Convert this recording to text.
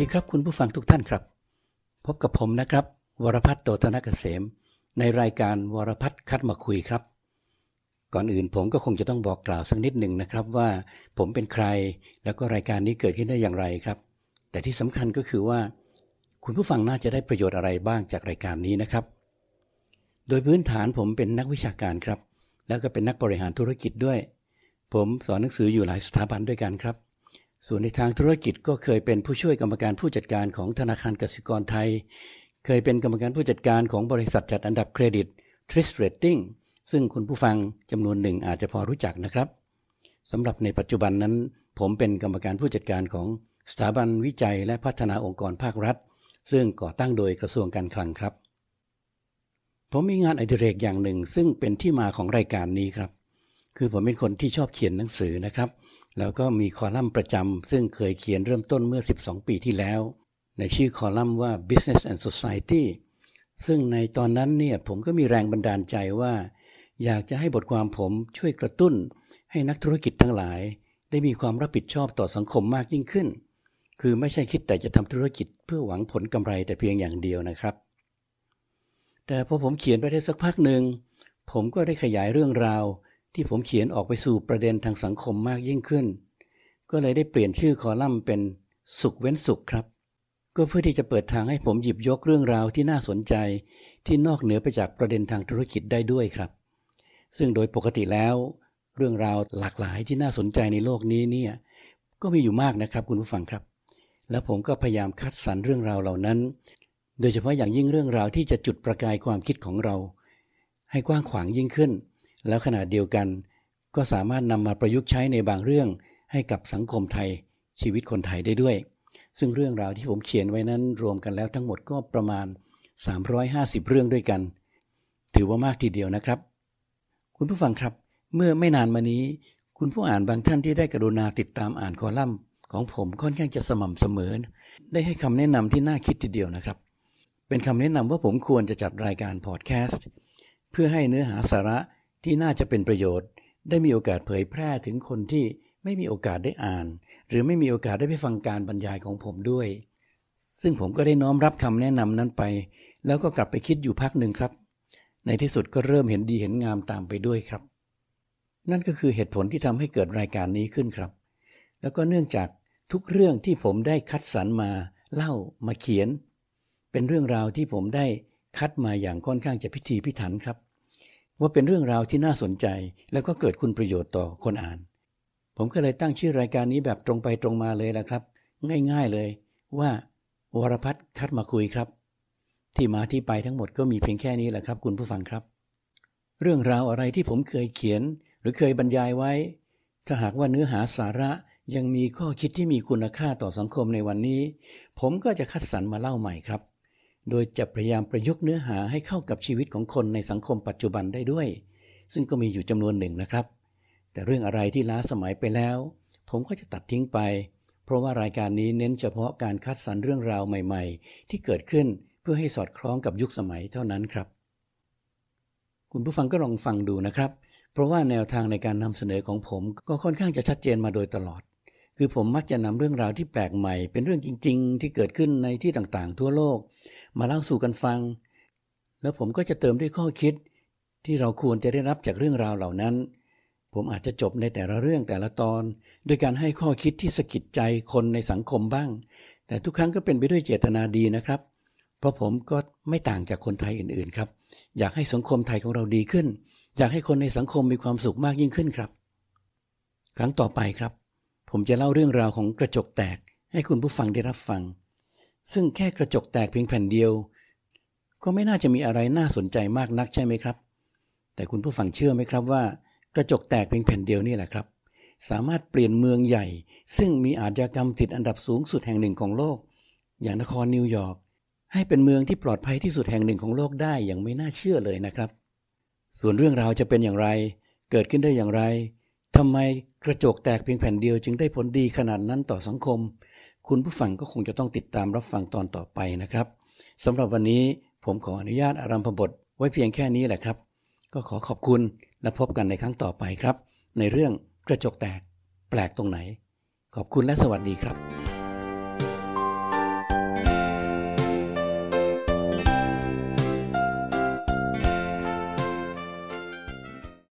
ดีครับคุณผู้ฟังทุกท่านครับ พบกับผมนะครับ วรพัฒน์โตธนกเกษม ในรายการวรพัฒน์คัดมาคุยครับ ก่อนอื่นผมก็คงจะต้องบอกกล่าวสักนิดหนึ่งนะครับว่าผมเป็นใครแล้วก็รายการนี้เกิดขึ้นได้อย่างไรครับ แต่ที่สำคัญก็คือว่า คุณผู้ฟังน่าจะได้ประโยชน์อะไรบ้างจากรายการนี้นะครับ โดยพื้นฐานผมเป็นนักวิชาการครับ แล้วก็เป็นนักบริหารธุรกิจด้วย ผมสอนหนังสืออยู่หลายสถาบันด้วยกันครับ ส่วนในทางธุรกิจก็เคยเป็นผู้ช่วยกรรมการผู้จัดการของธนาคารกสิกรไทย เคยเป็นกรรมการผู้จัดการของบริษัทจัดอันดับเครดิต t r i s Rating ซึ่งคุณผู้ฟังจำนวนหนึ่งอาจจะพอรู้จักนะครับสำหรับในปัจจุบันนั้น ผมเป็นกรรมการผู้จัดการของสถาบันวิจัยและพัฒนาองค์กรภาครัฐ ซึ่งก่อตั้งโดยกระทรวงการคลังครับ ผมมีงานอดิเรกอย่างหนึ่ง ซึ่งเป็นที่มาของรายการนี้ครับ คือผมเป็นคนที่ชอบเขียนหนังสือนะครับ แล้วก็มีคอลัมน์ประจำซึ่งเคยเขียนเริ่มต้นเมื่อ 12 ปีที่แล้ว ในชื่อคอลัมน์ว่า Business and Society ซึ่งในตอนนั้นเนี่ยผมก็มีแรงบันดาลใจว่า อยากจะให้บทความผมช่วยกระตุ้น ให้นักธุรกิจทั้งหลาย ได้มีความรับผิดชอบต่อสังคมมากยิ่งขึ้น คือไม่ใช่คิดแต่จะทำธุรกิจเพื่อหวังผลกำไรแต่เพียงอย่างเดียวนะครับ แต่พอผมเขียนไปได้สักพักหนึ่งผมก็ได้ขยายเรื่องราว ที่ผมเขียนออกไปสู่ประเด็นทางสังคมมากยิ่งขึ้น ก็เลยได้เปลี่ยนชื่อคอลัมน์เป็นสุขเว้นสุขครับ ก็เพื่อที่จะเปิดทางให้ผมหยิบยกเรื่องราวที่น่าสนใจ ที่นอกเหนือไปจากประเด็นทางธุรกิจได้ด้วยครับ ซึ่งโดยปกติแล้ว เรื่องราวหลากหลายที่น่าสนใจในโลกนี้เนี่ยก็มีอยู่มากนะครับคุณผู้ฟังครับ แล้วผมก็พยายามคัดสรรเรื่องราวเหล่านั้น โดยเฉพาะอย่างยิ่งเรื่องราวที่จะจุดประกายความคิดของเรา ให้กว้างขวางยิ่งขึ้น แล้วขณะเดียวกัน ก็สามารถนำมาประยุกต์ใช้ในบางเรื่องให้กับสังคมไทย ชีวิตคนไทยได้ด้วย ซึ่งเรื่องราวที่ผมเขียนไว้นั้นรวมกันแล้วทั้งหมดก็ประมาณ 350 เรื่องด้วยกัน ถือว่ามากทีเดียวนะครับ คุณผู้ฟังครับ เมื่อไม่นานมานี้ คุณผู้อ่านบางท่านที่ได้กรุณาติดตามอ่านคอลัมน์ ของผมค่อนข้างจะสม่ำเสมอ ได้ให้คำแนะนำที่น่าคิดทีเดียวนะครับ เป็นคำแนะนำว่าผมควรจะจัดรายการพอดแคสต์เพื่อให้เนื้อหาสาระ ที่น่าจะเป็นประโยชน์ ได้มีโอกาสเผยแพร่ถึงคนที่ไม่มีโอกาสได้อ่าน หรือไม่มีโอกาสได้ไปฟังการบรรยายของผมด้วย ซึ่งผมก็ได้น้อมรับคำแนะนำนั้นไป แล้วก็กลับไปคิดอยู่พักหนึ่งครับ ในที่สุดก็เริ่มเห็นดีเห็นงามตามไปด้วยครับ นั่นก็คือเหตุผลที่ทำให้เกิดรายการนี้ขึ้นครับ แล้วก็เนื่องจากทุกเรื่องที่ผมได้คัดสรรมา เล่ามาเขียน เป็นเรื่องราวที่ผมได้คัดมาอย่างค่อนข้างจะพิธีพิถันครับ ว่าเป็นเรื่องราวที่น่าสนใจ แล้วก็เกิดคุณประโยชน์ต่อคนอ่าน ผมก็เลยตั้งชื่อรายการนี้แบบตรงไปตรงมาเลยละครับ ง่ายๆเลยว่าวรพัฒน์คัดมาคุยครับ ที่มาที่ไปทั้งหมดก็มีเพียงแค่นี้แหละครับ คุณผู้ฟังครับ เรื่องราวอะไรที่ผมเคยเขียน หรือเคยบรรยายไว้ ถ้าหากว่าเนื้อหาสาระยังมีข้อคิดที่มีคุณค่าต่อสังคมในวันนี้ ผมก็จะคัดสรรมาเล่าใหม่ครับ โดยจะพยายามประยุกต์เนื้อหาให้เข้ากับชีวิตของคนในสังคมปัจจุบันได้ด้วย ซึ่งก็มีอยู่จำนวนหนึ่งนะครับ แต่เรื่องอะไรที่ล้าสมัยไปแล้ว ผมก็จะตัดทิ้งไป เพราะว่ารายการนี้เน้นเฉพาะการคัดสรรเรื่องราวใหม่ ๆ ที่เกิดขึ้นเพื่อให้สอดคล้องกับยุคสมัยเท่านั้นครับ คุณผู้ฟังก็ลองฟังดูนะครับ เพราะว่าแนวทางในการนำเสนอของผมก็ค่อนข้างจะชัดเจนมาโดยตลอด คือผมมักจะนำเรื่องราวที่แปลกใหม่ เป็นเรื่องจริง ๆ ที่เกิดขึ้นในที่ต่างๆ ทั่วโลก มาเล่าสู่กันฟัง แล้วผมก็จะเติมด้วยข้อคิด ที่เราควรจะได้รับจากเรื่องราวเหล่านั้น ผมอาจจะจบในแต่ละเรื่องแต่ละตอนด้วยการให้ข้อคิดที่สะกิดใจคนในสังคมบ้าง แต่ทุกครั้งก็เป็นไปด้วยเจตนาดีนะครับ เพราะผมก็ไม่ต่างจากคนไทยอื่นๆครับ อยากให้สังคมไทยของเราดีขึ้น อยากให้คนในสังคมมีความสุขมากยิ่งขึ้นครับ ครั้งต่อไปครับ ผมจะเล่าเรื่องราวของกระจกแตกให้คุณผู้ฟังได้รับฟัง ซึ่งแค่กระจกแตกเพียงแผ่นเดียว ก็ไม่น่าจะมีอะไรน่าสนใจมากนักใช่ไหมครับ แต่คุณผู้ฟังเชื่อไหมครับว่า กระจกแตกเพียงแผ่นเดียวนี่แหละครับ สามารถเปลี่ยนเมืองใหญ่ ซึ่งมีอาชญากรรมติดอันดับสูงสุดแห่งหนึ่งของโลก อย่างนครนิวยอร์กให้เป็นเมืองที่ปลอดภัยที่สุดแห่งหนึ่งของโลกได้อย่างไม่น่าเชื่อเลยนะครับ ส่วนเรื่องราวจะเป็นอย่างไร เกิดขึ้นได้อย่างไร ทำไมกระจกแตกเพียงแผ่นเดียวจึงได้ผลดีขนาดนั้นต่อสังคม คุณผู้ฟังก็คงจะต้องติดตามรับฟังตอนต่อไปนะครับสำหรับวันนี้ผมขออนุญาตอารัมพบทไว้เพียงแค่นี้แหละครับ ก็ขอขอบคุณและพบกันในครั้งต่อไปครับ ในเรื่องกระจกแตก แปลกตรงไหน ขอบคุณและสวัสดีครับ